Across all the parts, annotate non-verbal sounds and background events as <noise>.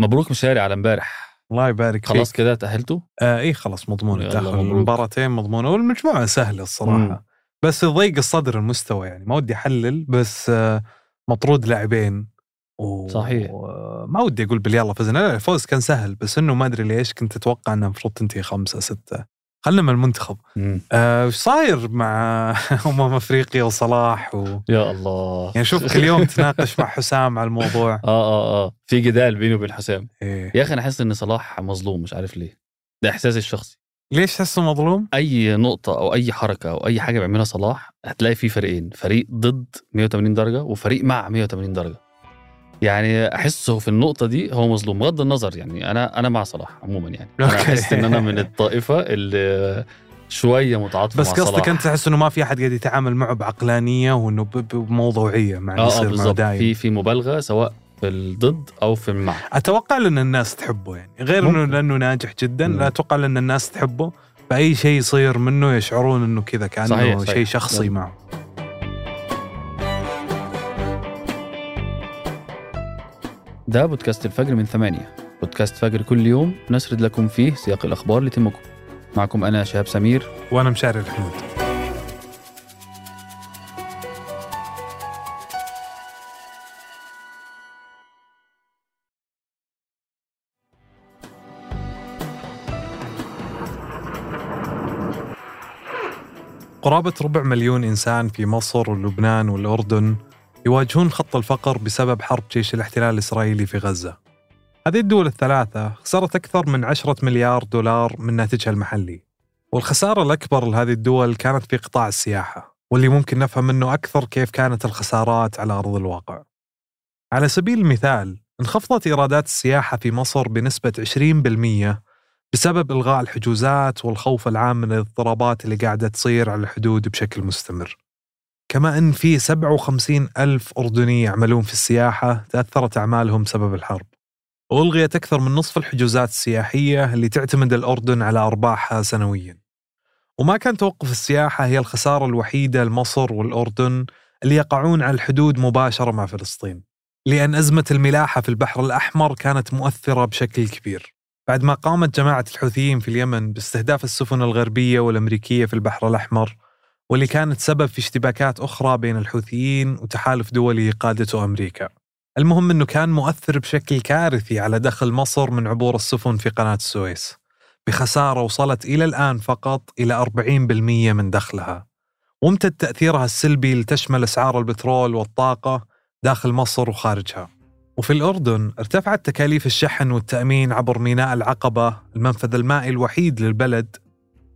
مبروك مشاري على امبارح. الله يبارك خلاص فيك كده تأهلتوا؟ آه اي خلاص مضمون مبروك. المباراتين مضمونة والمجموعة سهلة الصراحة. مم. بس ضيق الصدر المستوى يعني ما ودي أحلل بس آه مطرود لاعبين. و... صحيح. ما ودي أقول باليلا فزنا. لا الفوز كان سهل بس إنه ما أدري ليش كنت أتوقع إنه المفروض تنتهي خمسة ستة. خلنا من المنتخب. آه، وش صاير مع <laughs> أمم أفريقيا وصلاح و... يا الله. يعني شوف كل يوم تناقش مع حسام على الموضوع. <laughs> آه آه آه. في جدال بيني وبين حسام. إيه. يا أخي أنا حاسس إن صلاح مظلوم مش عارف ليه. ده إحساسي الشخصي. ليش تحسه مظلوم؟ أي نقطة أو أي حركة أو أي حاجة بيعملها صلاح هتلاقي فيه فريقين. فريق ضد 180 درجة وفريق مع 180 درجة. يعني أحسه في النقطة دي هو مظلوم بغض النظر يعني أنا أنا مع صلاح عموما يعني أنا. أحس إن أنا من الطائفة اللي شوية متعاطفة بس قصدك. أنت تحس إنه ما في أحد قاعد يتعامل معه بعقلانية وإنه بموضوعية مع آه آه يصير معه بالظبط دايم في في مبالغة سواء في الضد أو في المع أتوقع لأن الناس تحبه يعني غير إنه. لأنه ناجح جدا مم. لا أتوقع لأن الناس تحبه فاي شيء يصير منه يشعرون إنه كذا كأنه صحيح، صحيح. شيء شخصي. معه ده بودكاست الفجر من ثمانية. بودكاست فجر كل يوم نسرد لكم فيه سياق الأخبار اللي تهمكم. معكم أنا شهاب سمير. وأنا مشاري الحمود. قرابة ربع مليون إنسان في مصر ولبنان والأردن يواجهون خط الفقر بسبب حرب جيش الاحتلال الإسرائيلي في غزة. هذه الدول الثلاثة خسرت أكثر من عشرة مليار دولار من ناتجها المحلي. والخسارة الأكبر لهذه الدول كانت في قطاع السياحة واللي ممكن نفهم منه أكثر كيف كانت الخسارات على أرض الواقع. على سبيل المثال انخفضت إيرادات السياحة في مصر بنسبة 20% بسبب إلغاء الحجوزات والخوف العام من الاضطرابات اللي قاعدة تصير على الحدود بشكل مستمر. كما أن في 57 ألف أردني يعملون في السياحة تأثرت أعمالهم بسبب الحرب. وألغيت أكثر من نصف الحجوزات السياحية اللي تعتمد الأردن على أرباحها سنويا. وما كان توقف السياحة هي الخسارة الوحيدة لمصر والأردن اللي يقعون على الحدود مباشرة مع فلسطين. لأن أزمة الملاحة في البحر الأحمر كانت مؤثرة بشكل كبير. بعد ما قامت جماعة الحوثيين في اليمن باستهداف السفن الغربية والأمريكية في البحر الأحمر واللي كانت سبب في اشتباكات أخرى بين الحوثيين وتحالف دولي قادته أمريكا. المهم أنه كان مؤثر بشكل كارثي على دخل مصر من عبور السفن في قناة السويس. بخسارة وصلت إلى الآن فقط إلى 40% من دخلها. وامتد تأثيرها السلبي لتشمل أسعار البترول والطاقة داخل مصر وخارجها. وفي الأردن ارتفعت تكاليف الشحن والتأمين عبر ميناء العقبة المنفذ المائي الوحيد للبلد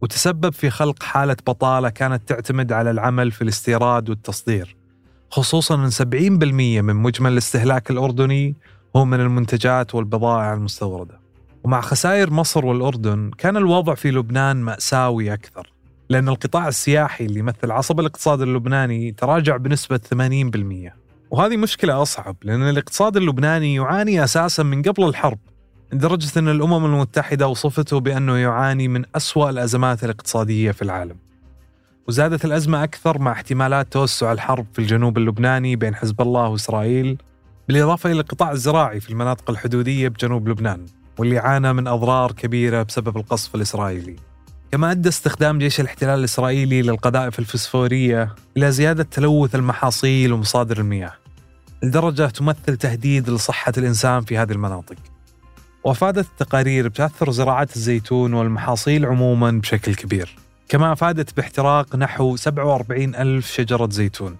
وتسبب في خلق حالة بطالة كانت تعتمد على العمل في الاستيراد والتصدير. خصوصا أن 70% من مجمل الاستهلاك الأردني هو من المنتجات والبضائع المستوردة. ومع خسائر مصر والأردن كان الوضع في لبنان مأساوي أكثر لأن القطاع السياحي اللي يمثل عصب الاقتصاد اللبناني تراجع بنسبة 80% وهذه مشكلة أصعب لأن الاقتصاد اللبناني يعاني أساسا من قبل الحرب لدرجة أن الأمم المتحدة وصفته بأنه يعاني من أسوأ الأزمات الاقتصادية في العالم. وزادت الأزمة أكثر مع احتمالات توسع الحرب في الجنوب اللبناني بين حزب الله وإسرائيل بالإضافة إلى القطاع الزراعي في المناطق الحدودية بجنوب لبنان واللي عانى من أضرار كبيرة بسبب القصف الإسرائيلي. كما أدى استخدام جيش الاحتلال الإسرائيلي للقذائف الفسفورية إلى زيادة تلوث المحاصيل ومصادر المياه. لدرجة تمثل تهديد لصحة الإنسان في هذه المناطق. وأفادت التقارير بتأثر زراعة الزيتون والمحاصيل عموما بشكل كبير كما أفادت باحتراق نحو 47 ألف شجرة زيتون.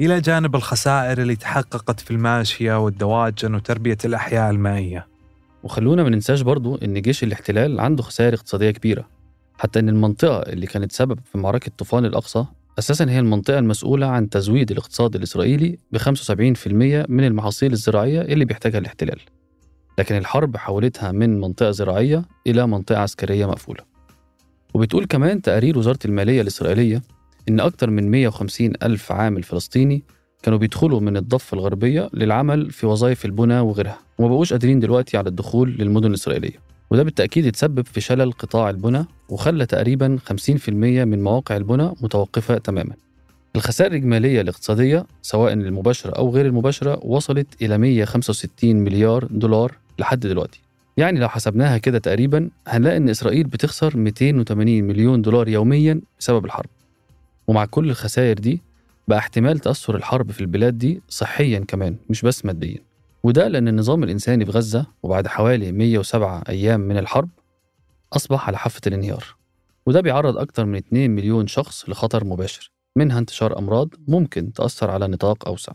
إلى جانب الخسائر اللي تحققت في الماشية والدواجن وتربية الأحياء المائية. وخلونا ما ننساش برضو إن جيش الاحتلال عنده خسائر اقتصادية كبيرة حتى إن المنطقة اللي كانت سبب في معركة طوفان الأقصى أساسا هي المنطقة المسؤولة عن تزويد الاقتصاد الإسرائيلي ب 75% من المحاصيل الزراعية اللي بيحتاجها الاحتلال. لكن الحرب حولتها من منطقة زراعية إلى منطقة عسكرية مقفولة. وبتقول كمان تقارير وزارة المالية الإسرائيلية إن أكثر من 150 ألف عامل فلسطيني كانوا بيدخلوا من الضفة الغربية للعمل في وظائف البناء وغيرها وما بقوش قادرين دلوقتي على الدخول للمدن الإسرائيلية. وده بالتأكيد اتسبب في شلل قطاع البناء وخلى تقريبا 50% من مواقع البناء متوقفة تماما. الخسائر الإجمالية الاقتصادية سواء المباشرة أو غير المباشرة وصلت إلى 165 مليار دولار لحد دلوقتي. يعني لو حسبناها كده تقريبا هنلاقي إن إسرائيل بتخسر 280 مليون دولار يوميا بسبب الحرب. ومع كل الخسائر دي بقى احتمال تأثر الحرب في البلاد دي صحيا كمان مش بس ماديا. وده لأن النظام الإنساني في غزة وبعد حوالي 107 أيام من الحرب أصبح على حافة الانهيار. وده بيعرض أكتر من 2 مليون شخص لخطر مباشر. منها انتشار أمراض ممكن تأثر على نطاق أوسع.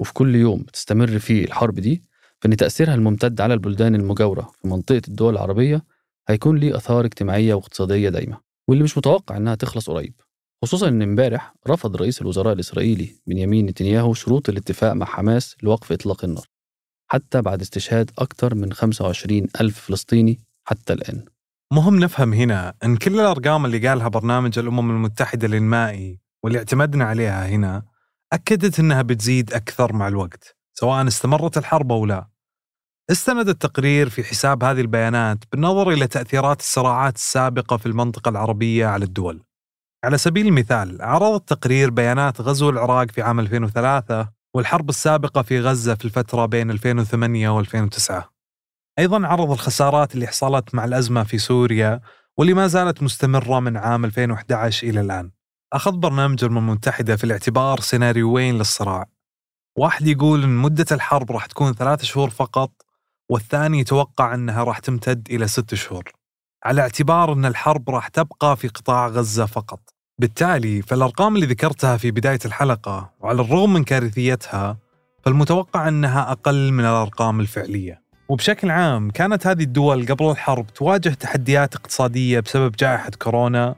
وفي كل يوم بتستمر فيه الحرب دي فإن تأثيرها الممتد على البلدان المجاورة في منطقة الدول العربية هيكون ليه آثار اجتماعية واقتصادية دايمة واللي مش متوقع إنها تخلص قريب خصوصا إن إمبارح رفض رئيس الوزراء الإسرائيلي بنيامين نتنياهو شروط الاتفاق مع حماس لوقف إطلاق النار حتى بعد استشهاد أكثر من 25 ألف فلسطيني حتى الآن. مهم نفهم هنا أن كل الأرقام اللي قالها برنامج الأمم المتحدة للمائي واللي اعتمدنا عليها هنا أكدت أنها بتزيد أكثر مع الوقت. سواء استمرت الحرب أو لا. استند التقرير في حساب هذه البيانات بالنظر إلى تأثيرات الصراعات السابقة في المنطقة العربية على الدول. على سبيل المثال عرض التقرير بيانات غزو العراق في عام 2003 والحرب السابقة في غزة في الفترة بين 2008 و2009 أيضا عرض الخسارات اللي حصلت مع الأزمة في سوريا واللي ما زالت مستمرة من عام 2011 إلى الآن. أخذ برنامج الأمم المتحدة في الاعتبار سيناريوين للصراع. واحد يقول أن مدة الحرب راح تكون ثلاثة شهور فقط والثاني يتوقع أنها راح تمتد إلى ست شهور. على اعتبار أن الحرب راح تبقى في قطاع غزة فقط. بالتالي فالأرقام اللي ذكرتها في بداية الحلقة وعلى الرغم من كارثيتها فالمتوقع أنها أقل من الأرقام الفعلية. وبشكل عام كانت هذه الدول قبل الحرب تواجه تحديات اقتصادية بسبب جائحة كورونا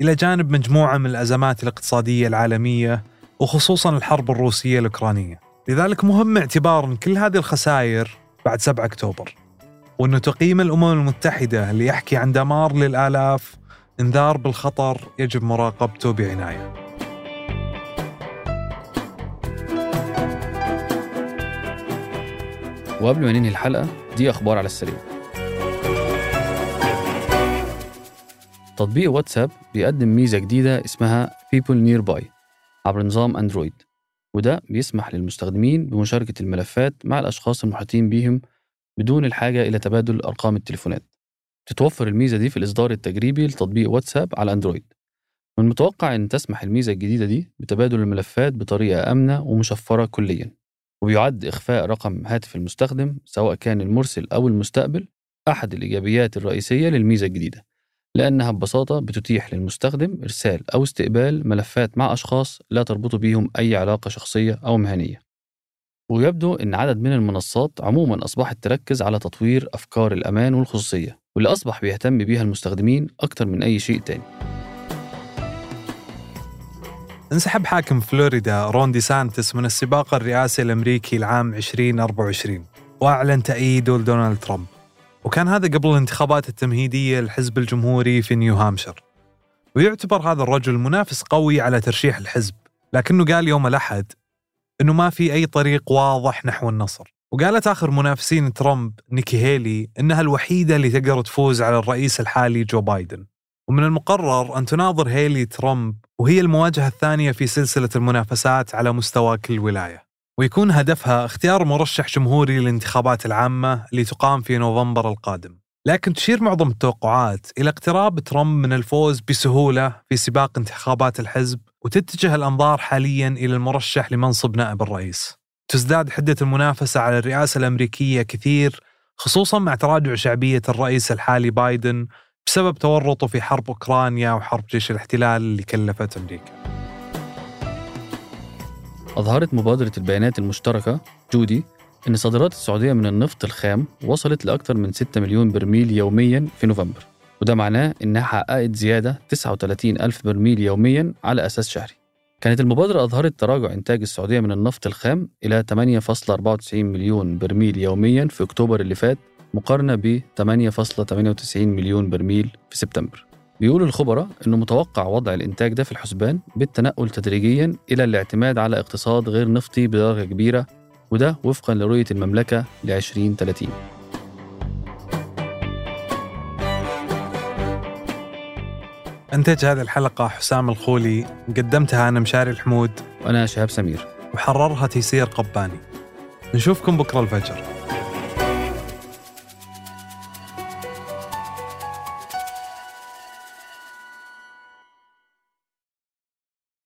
إلى جانب مجموعة من الأزمات الاقتصادية العالمية وخصوصا الحرب الروسية الأوكرانية. لذلك مهم اعتبار كل هذه الخسائر بعد 7 أكتوبر. وأنه تقييم الأمم المتحدة اللي يحكي عن دمار للآلاف انذار بالخطر يجب مراقبته بعناية. وقبل ما ننهي الحلقة دي أخبار على السريع. تطبيق واتساب بيقدم ميزة جديدة اسمها People Nearby. عبر نظام أندرويد وده بيسمح للمستخدمين بمشاركة الملفات مع الأشخاص المحيطين بيهم بدون الحاجة إلى تبادل أرقام التليفونات. تتوفر الميزة دي في الإصدار التجريبي لتطبيق واتساب على أندرويد. من المتوقع أن تسمح الميزة الجديدة دي بتبادل الملفات بطريقة آمنة ومشفرة كليا وبيعد إخفاء رقم هاتف المستخدم سواء كان المرسل أو المستقبل أحد الإيجابيات الرئيسية للميزة الجديدة. لأنها ببساطة بتتيح للمستخدم إرسال أو استقبال ملفات مع أشخاص لا تربط بيهم أي علاقة شخصية أو مهنية. ويبدو أن عدد من المنصات عموما أصبحت تركز على تطوير أفكار الأمان والخصوصية واللي أصبح بيهتم بيها المستخدمين أكتر من أي شيء تاني. انسحب حاكم فلوريدا رون دي سانتس من السباق الرئاسي الأمريكي العام 2024 وأعلن تأييده لدونالد ترامب. وكان هذا قبل الانتخابات التمهيدية للحزب الجمهوري في نيو هامشير. ويعتبر هذا الرجل منافس قوي على ترشيح الحزب لكنه قال يوم الأحد أنه ما في أي طريق واضح نحو النصر. وقالت آخر منافسين ترامب نيكي هيلي أنها الوحيدة اللي تقدر تفوز على الرئيس الحالي جو بايدن. ومن المقرر أن تناظر هيلي ترامب وهي المواجهة الثانية في سلسلة المنافسات على مستوى كل ولاية. ويكون هدفها اختيار مرشح جمهوري للانتخابات العامة اللي تقام في نوفمبر القادم. لكن تشير معظم التوقعات إلى اقتراب ترامب من الفوز بسهولة في سباق انتخابات الحزب وتتجه الأنظار حاليا إلى المرشح لمنصب نائب الرئيس. تزداد حدة المنافسة على الرئاسة الأمريكية كثير خصوصا مع تراجع شعبية الرئيس الحالي بايدن بسبب تورطه في حرب أوكرانيا وحرب جيش الاحتلال اللي كلفت أمريكا. أظهرت مبادرة البيانات المشتركة جودي أن صادرات السعودية من النفط الخام وصلت لأكثر من 6 مليون برميل يوميا في نوفمبر وده معناه إنها حققت زيادة 39 ألف برميل يوميا على أساس شهري. كانت المبادرة أظهرت تراجع إنتاج السعودية من النفط الخام إلى 8.94 مليون برميل يوميا في أكتوبر اللي فات مقارنة ب 8.98 مليون برميل في سبتمبر. بيقول الخبراء أنه متوقع وضع الإنتاج ده في الحسبان بالتنقل تدريجيا إلى الاعتماد على اقتصاد غير نفطي بدرجة كبيرة وده وفقا لرؤية المملكة ل 2030 أنتج هذه الحلقة حسام الخولي قدمتها أنا مشاري الحمود. وأنا شهاب سمير. وحررها تيسير قباني. نشوفكم بكرة الفجر.